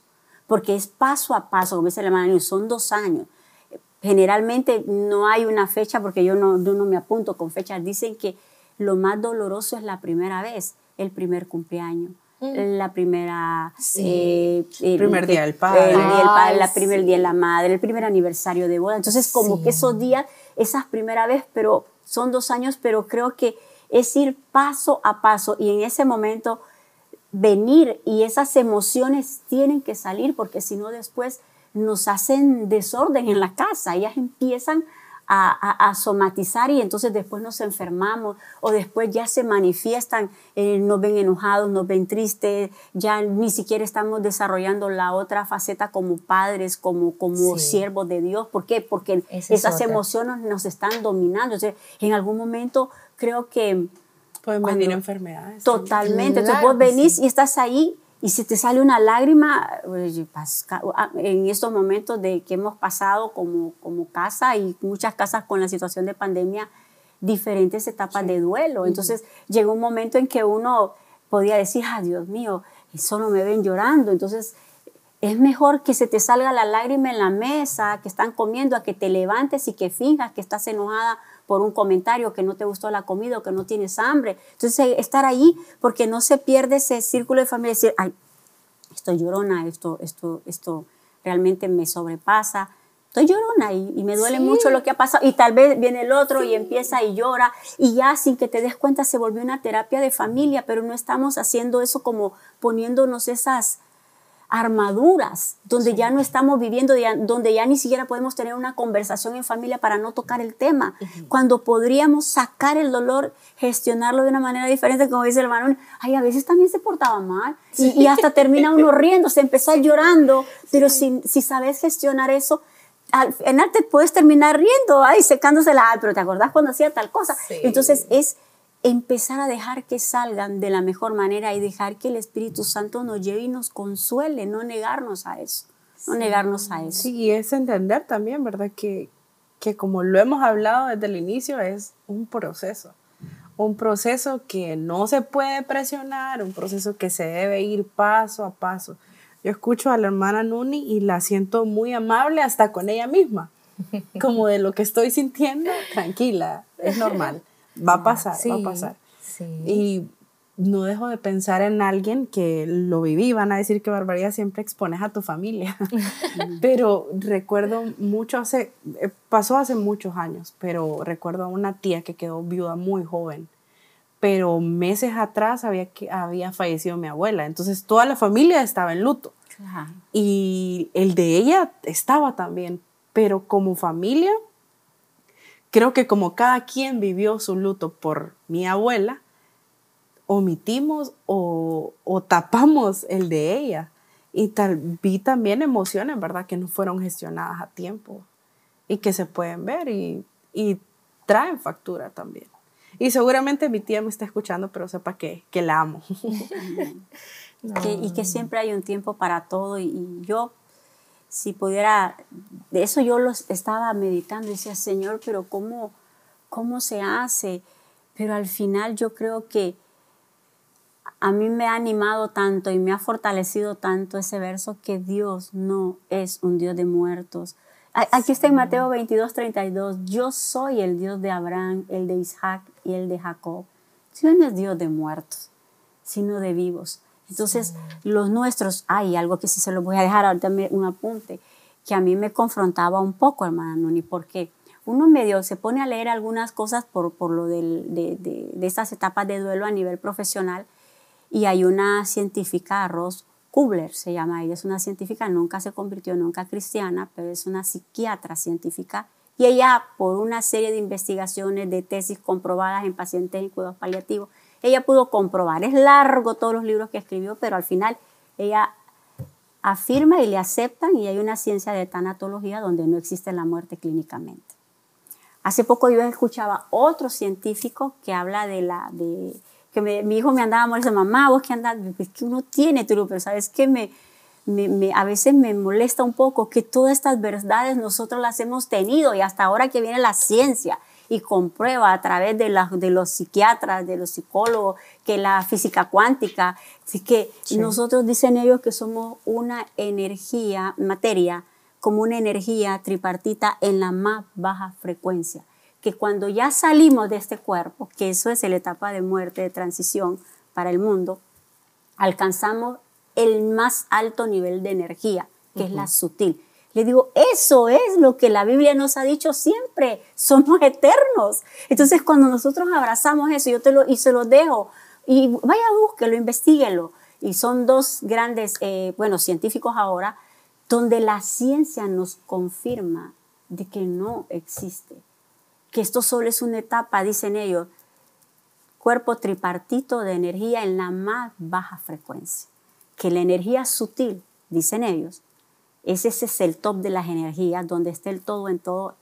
porque es paso a paso, como dice la hermana, son dos años generalmente no hay una fecha porque yo no, no me apunto con fechas. Dicen que lo más doloroso es la primera vez, el primer cumpleaños. Mm. La primera. Eh, el primer día del padre. El, día del primer día de la madre, el primer aniversario de boda. Entonces, como que esos días, esas primera vez, pero son dos años, pero creo que es ir paso a paso y en ese momento venir y esas emociones tienen que salir porque si no después nos hacen desorden en la casa, ellas empiezan a, somatizar y entonces después nos enfermamos o después ya se manifiestan, eh, nos ven enojados, nos ven tristes, ya ni siquiera estamos desarrollando la otra faceta como padres, como, como siervos de Dios. ¿Por qué? Porque esas emociones nos están dominando. en algún momento creo que... Pueden venir enfermedades. Totalmente. Entonces vos venís y estás ahí y si te sale una lágrima, ah, en estos momentos de que hemos pasado como, como casa y muchas casas con la situación de pandemia, diferentes etapas de duelo. Entonces llegó un momento en que uno podía decir, ah, Dios mío, solo me ven llorando. Entonces es mejor que se te salga la lágrima en la mesa, que están comiendo, a que te levantes y que finjas que estás enojada por un comentario, que no te gustó la comida o que no tienes hambre. Entonces, eh, estar ahí porque no se pierde ese círculo de familia, decir, ay, estoy llorona, esto, esto, esto realmente me sobrepasa. Estoy llorona y, me duele mucho lo que ha pasado. Y tal vez viene el otro y empieza y llora. Y ya sin que te des cuenta se volvió una terapia de familia, pero no estamos haciendo eso como poniéndonos esas, armaduras, donde ya no estamos viviendo, donde ya ni siquiera podemos tener una conversación en familia para no tocar el tema, cuando podríamos sacar el dolor, gestionarlo de una manera diferente, como dice el hermano, ay, a veces también se portaba mal. Y, hasta termina uno riendo, se empezó llorando, pero si, si sabes gestionar eso, al final te puedes terminar riendo, ay, secándose la, pero te acordás cuando hacía tal cosa. Entonces es empezar a dejar que salgan de la mejor manera y dejar que el Espíritu Santo nos lleve y nos consuele, no negarnos a eso, no negarnos a eso. Sí, y es entender también, ¿verdad? Que, que como lo hemos hablado desde el inicio, es un proceso, un proceso que no se puede presionar, un proceso que se debe ir paso a paso. Yo escucho a la hermana Nuni y la siento muy amable hasta con ella misma, como de lo que estoy sintiendo, tranquila, es normal va a pasar, va a pasar. Y no dejo de pensar en alguien que lo viví, van a decir que barbaridad siempre expones a tu familia, pero recuerdo mucho hace, eh, pasó hace muchos años, pero recuerdo a una tía que quedó viuda muy joven, pero meses atrás había, había fallecido mi abuela, entonces toda la familia estaba en luto. Y el de ella estaba también, pero como familia creo que como cada quien vivió su luto por mi abuela, omitimos o, tapamos el de ella. Y tal, vi también emociones, ¿verdad? Que no fueron gestionadas a tiempo y que se pueden ver y, traen factura también. Y seguramente mi tía me está escuchando, pero sepa que, que la amo. y que siempre hay un tiempo para todo. y yo si pudiera, de eso yo los estaba meditando decía, Señor, pero ¿cómo, cómo se hace? Pero al final yo creo que a mí me ha animado tanto y me ha fortalecido tanto ese verso que Dios no es un Dios de muertos. Aquí está en Mateo 22, 32. Yo soy el Dios de Abraham, el de Isaac y el de Jacob. Dios no es Dios de muertos, sino de vivos. Entonces, los nuestros, hay algo que sí se lo voy a dejar ahorita un apunte, que a mí me confrontaba un poco, hermana Nuni, porque uno medio se pone a leer algunas cosas por, por lo de, de, de, estas etapas de duelo a nivel profesional, y hay una científica, Ross Kubler se llama, ella es una científica, nunca se convirtió nunca cristiana, pero es una psiquiatra científica, y ella, por una serie de investigaciones, de tesis comprobadas en pacientes en cuidados paliativos, ella pudo comprobar. Es largo todos los libros que escribió, pero al final ella afirma y le aceptan y hay una ciencia de tanatología donde no existe la muerte clínicamente. Hace poco yo escuchaba otro científico que habla de la... De, que mi hijo me andaba molestando, mamá, vos que andas, es que uno tiene truco, pero sabes que me, me, a veces me molesta un poco que todas estas verdades nosotros las hemos tenido y hasta ahora que viene la ciencia y comprueba a través de, de los psiquiatras, de los psicólogos, que la física cuántica, así que nosotros dicen ellos que somos una energía, materia como una energía tripartita en la más baja frecuencia, que cuando ya salimos de este cuerpo, que eso es la etapa de muerte, de transición para el mundo, alcanzamos el más alto nivel de energía, que es la sutil. Le digo, eso es lo que la Biblia nos ha dicho siempre, somos eternos. Entonces cuando nosotros abrazamos eso, yo te lo, y se lo dejo, y vaya, búsquelo, investiguelo. Y son dos grandes, eh, bueno, científicos ahora, donde la ciencia nos confirma de que no existe, que esto solo es una etapa, dicen ellos, cuerpo tripartito de energía en la más baja frecuencia, que la energía sutil, dicen ellos, ese, es el top de las energías, donde está el todo en todo,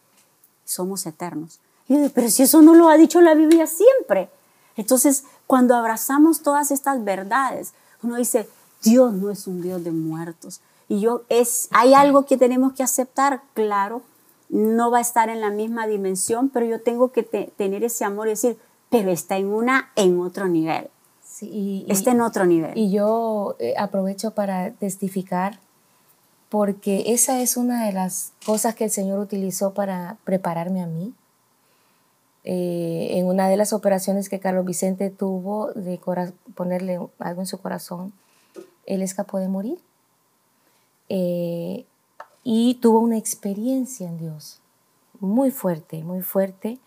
somos eternos. Y yo pero si eso no lo ha dicho la Biblia siempre. Entonces, cuando abrazamos todas estas verdades, uno dice, Dios no es un Dios de muertos. Y yo es, hay algo que tenemos que aceptar, claro, no va a estar en la misma dimensión, pero yo tengo que tener ese amor y decir, pero está en una, en otro nivel. Sí, está en otro nivel. Y yo eh, aprovecho para testificar porque esa es una de las cosas que el Señor utilizó para prepararme a mí. Eh, en una de las operaciones que Carlos Vicente tuvo de ponerle algo en su corazón, él escapó de morir. Eh, y tuvo una experiencia en Dios muy fuerte, muy fuerte.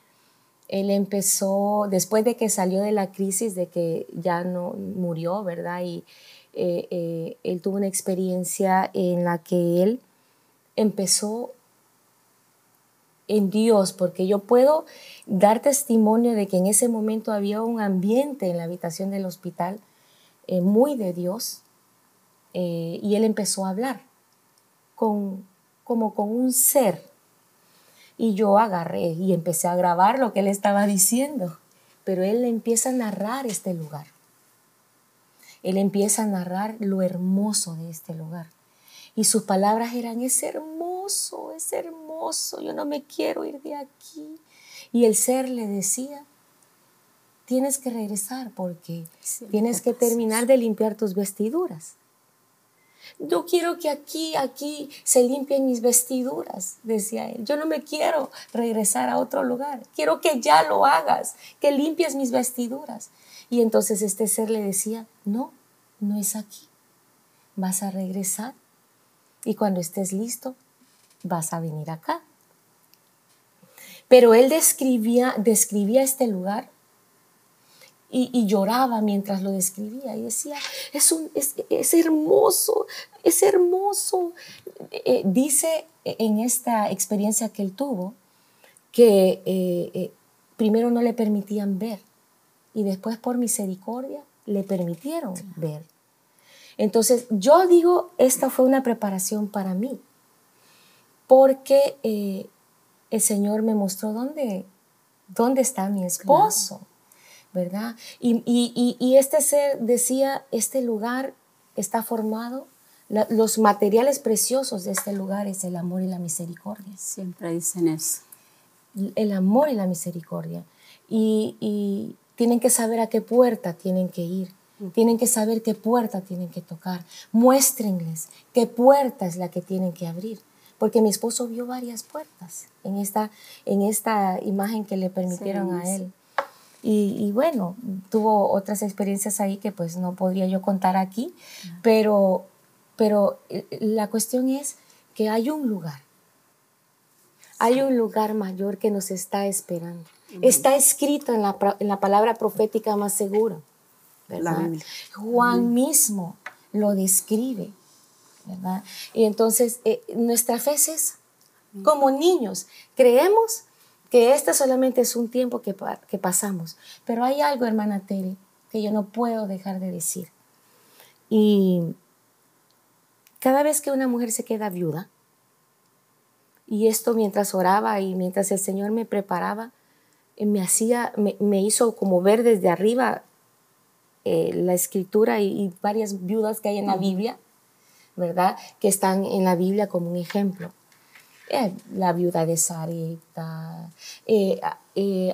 Él empezó, después de que salió de la crisis, de que ya no murió, ¿verdad? Y eh, eh, él tuvo una experiencia en la que él empezó en Dios, porque yo puedo dar testimonio de que en ese momento había un ambiente en la habitación del hospital eh, muy de Dios, y él empezó a hablar con, como con un ser. Y yo agarré y empecé a grabar lo que él estaba diciendo, pero él empieza a narrar este lugar. Él empieza a narrar lo hermoso de este lugar. Y sus palabras eran, es hermoso, es hermoso, yo no me quiero ir de aquí. Y el ser le decía, tienes que regresar porque tienes que terminar de limpiar tus vestiduras. Yo quiero que aquí, aquí se limpien mis vestiduras, decía él. Yo no me quiero regresar a otro lugar. Quiero que ya lo hagas, que limpies mis vestiduras. Y entonces este ser le decía, no, no es aquí. Vas a regresar y cuando estés listo, vas a venir acá. Pero él describía, describía este lugar y, lloraba mientras lo describía y decía, es, un, es, hermoso, es hermoso. Eh, dice en esta experiencia que él tuvo que eh, eh, primero no le permitían ver y después por misericordia le permitieron ver. Entonces yo digo, esta fue una preparación para mí, porque eh, el Señor me mostró dónde, dónde está mi esposo, ¿verdad? Y, y, este ser decía, este lugar está formado, los materiales preciosos de este lugar es el amor y la misericordia. Siempre dicen eso. El amor y la misericordia. y tienen que saber a qué puerta tienen que ir. Tienen que saber qué puerta tienen que tocar. Muéstrenles qué puerta es la que tienen que abrir. Porque mi esposo vio varias puertas en esta, en esta imagen que le permitieron a él. Y, bueno, tuvo otras experiencias ahí que pues no podría yo contar aquí, pero, pero eh, la cuestión es que hay un lugar, hay un lugar mayor que nos está esperando. Está escrito en la, en la palabra profética más segura. Juan mismo lo describe, ¿verdad? Y entonces eh, nuestra fe es esa. Como niños, creemos que este solamente es un tiempo que, que pasamos, pero hay algo, hermana Terry, que yo no puedo dejar de decir. Y cada vez que una mujer se queda viuda, y esto mientras oraba y mientras el Señor me preparaba, me hacía, me, me hizo como ver desde arriba eh, la escritura y, varias viudas que hay en la Biblia, ¿verdad? Que están en la Biblia como un ejemplo. Eh, la viuda de Sarita, eh,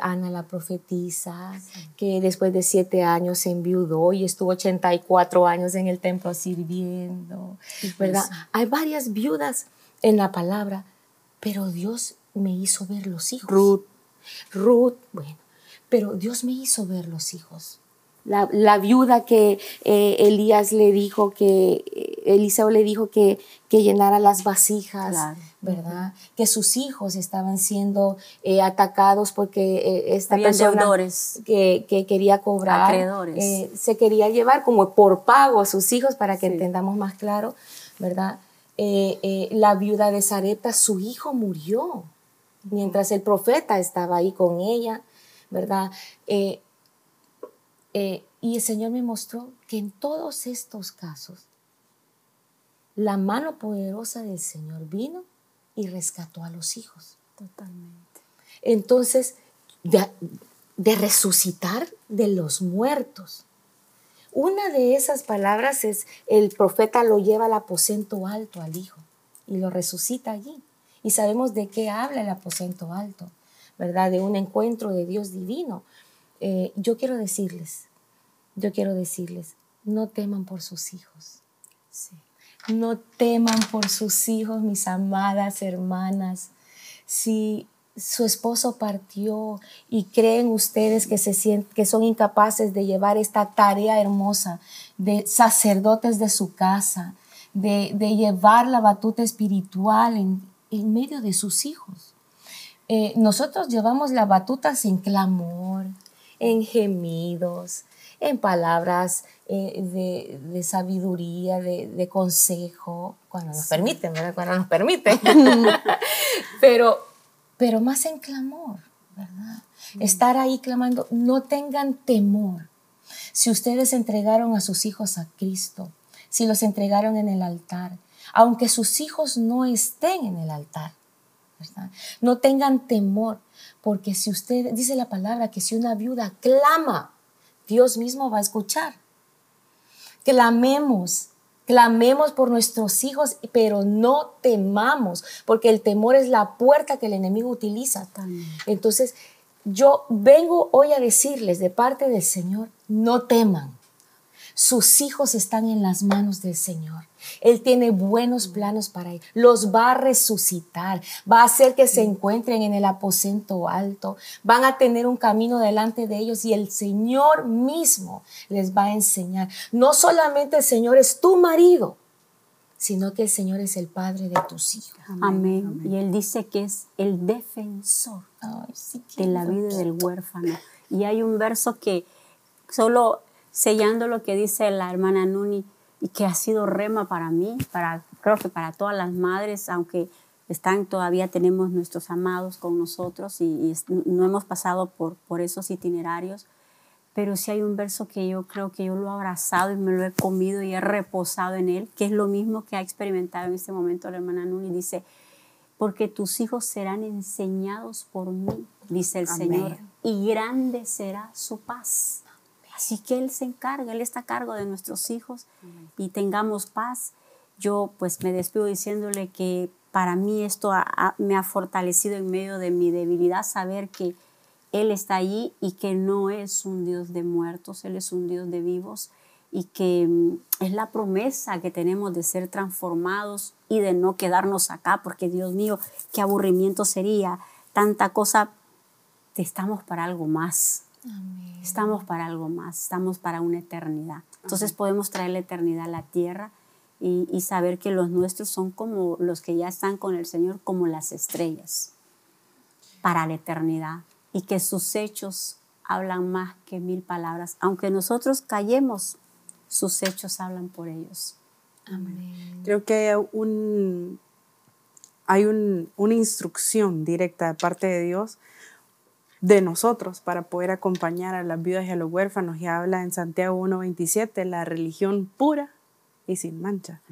Ana la profetisa, que después de siete años se enviudó y estuvo 84 años en el templo sirviendo, ¿verdad? Hay varias viudas en la palabra, pero Dios me hizo ver los hijos. Ruth. Ruth, bueno, pero Dios me hizo ver los hijos. La, la viuda que eh, Elías le dijo que, eh, Eliseo le dijo que, que llenara las vasijas, Claro. ¿verdad? Que sus hijos estaban siendo eh, atacados porque eh, esta Habían persona deudores. que, que quería cobrar Acreedores. se quería llevar como por pago a sus hijos para que Sí. entendamos más claro, ¿verdad? La viuda de Sarepta, su hijo murió mientras el profeta estaba ahí con ella, ¿verdad? Eh, eh, y el Señor me mostró que en todos estos casos, la mano poderosa del Señor vino y rescató a los hijos. Totalmente. Entonces, de, de resucitar de los muertos. Una de esas palabras es, el profeta lo lleva al aposento alto al hijo y lo resucita allí. Y sabemos de qué habla el aposento alto, ¿verdad? De un encuentro de Dios divino. Eh, yo quiero decirles, yo quiero decirles, no teman por sus hijos. Sí. No teman por sus hijos, mis amadas hermanas. Si su esposo partió y creen ustedes que, se sient- que son incapaces de llevar esta tarea hermosa de sacerdotes de su casa, de, de llevar la batuta espiritual en, en medio de sus hijos. Eh, nosotros llevamos la batuta sin clamor, en gemidos, en palabras eh, de, de sabiduría, de, de consejo, cuando nos permiten, ¿verdad? Cuando nos permiten. pero, pero más en clamor, ¿verdad? Estar ahí clamando, no tengan temor. Si ustedes entregaron a sus hijos a Cristo, si los entregaron en el altar, aunque sus hijos no estén en el altar, ¿verdad? No tengan temor, porque si usted, dice la palabra, que si una viuda clama, Dios mismo va a escuchar. Clamemos, clamemos por nuestros hijos, pero no temamos, porque el temor es la puerta que el enemigo utiliza. Entonces, yo vengo hoy a decirles de parte del Señor, no teman. Sus hijos están en las manos del Señor. Él tiene buenos planos para ellos. Los va a resucitar. Va a hacer que se encuentren en el aposento alto. Van a tener un camino delante de ellos y el Señor mismo les va a enseñar. No solamente el Señor es tu marido, sino que el Señor es el padre de tus hijos. Amén. Y él dice que es el defensor Ay, sí de la vida del huérfano. Y hay un verso que solo sellando lo que dice la hermana Nuni y que ha sido rema para mí, para creo que para todas las madres, aunque están todavía tenemos nuestros amados con nosotros y, no hemos pasado por, por esos itinerarios, pero sí hay un verso que yo creo que yo lo he abrazado y me lo he comido y he reposado en él, que es lo mismo que ha experimentado en este momento la hermana Nuni. Dice, porque tus hijos serán enseñados por mí, dice el Amén. Señor, y grande será su paz. Así que Él se encarga, Él está a cargo de nuestros hijos y tengamos paz. Yo pues me despido diciéndole que para mí esto ha- ha- me ha fortalecido en medio de mi debilidad saber que Él está allí y que no es un Dios de muertos, Él es un Dios de vivos y que mm, es la promesa que tenemos de ser transformados y de no quedarnos acá, porque Dios mío, qué aburrimiento sería, tanta cosa, estamos para algo más. Estamos para algo más, estamos para una eternidad. Entonces podemos traer la eternidad a la tierra y, y saber que los nuestros son como los que ya están con el Señor, como las estrellas, para la eternidad. Y que sus hechos hablan más que mil palabras. Aunque nosotros callemos, sus hechos hablan por ellos. Creo que hay, un, hay un- una instrucción directa de parte de Dios de nosotros para poder acompañar a las viudas y a los huérfanos. Y habla en Santiago 1.27, la religión pura y sin mancha.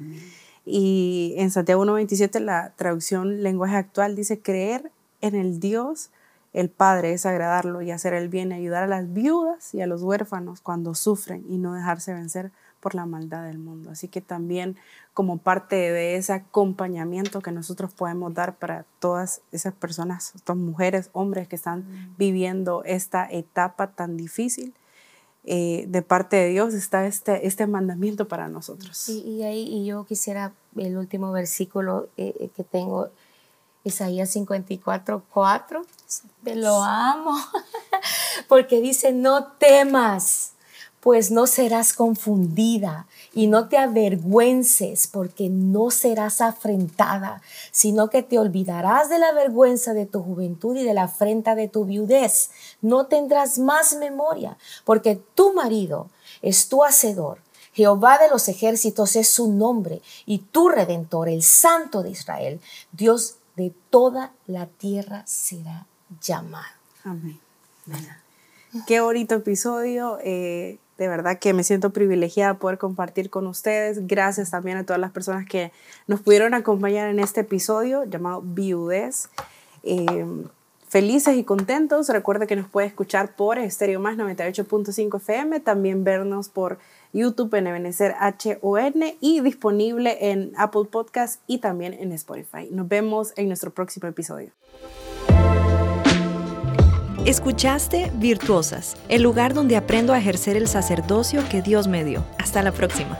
Y en Santiago 1.27 la traducción lenguaje actual dice creer en el Dios, el Padre, es agradarlo y hacer el bien, y ayudar a las viudas y a los huérfanos cuando sufren y no dejarse vencer por la maldad del mundo. Así que también como parte de ese acompañamiento que nosotros podemos dar para todas esas personas, estas mujeres, hombres que están viviendo esta etapa tan difícil, eh, de parte de Dios está este, este mandamiento para nosotros. y, ahí, y yo quisiera el último versículo eh, eh, que tengo, Isaías 54, 4, te lo amo, porque dice, no temas, pues no serás confundida y no te avergüences porque no serás afrentada, sino que te olvidarás de la vergüenza de tu juventud y de la afrenta de tu viudez. No tendrás más memoria porque tu marido es tu hacedor. Jehová de los ejércitos es su nombre y tu redentor, el Santo de Israel, Dios de toda la tierra será llamado. Amén. Qué bonito episodio. Eh, de verdad que me siento privilegiada poder compartir con ustedes. Gracias también a todas las personas que nos pudieron acompañar en este episodio llamado Viudez. Eh, felices y contentos. Recuerda que nos puede escuchar por Estéreo Más 98.5 FM, también vernos por YouTube en Ebenezer HON y disponible en Apple Podcast y también en Spotify. Nos vemos en nuestro próximo episodio. Escuchaste Virtuosas, el lugar donde aprendo a ejercer el sacerdocio que Dios me dio. Hasta la próxima.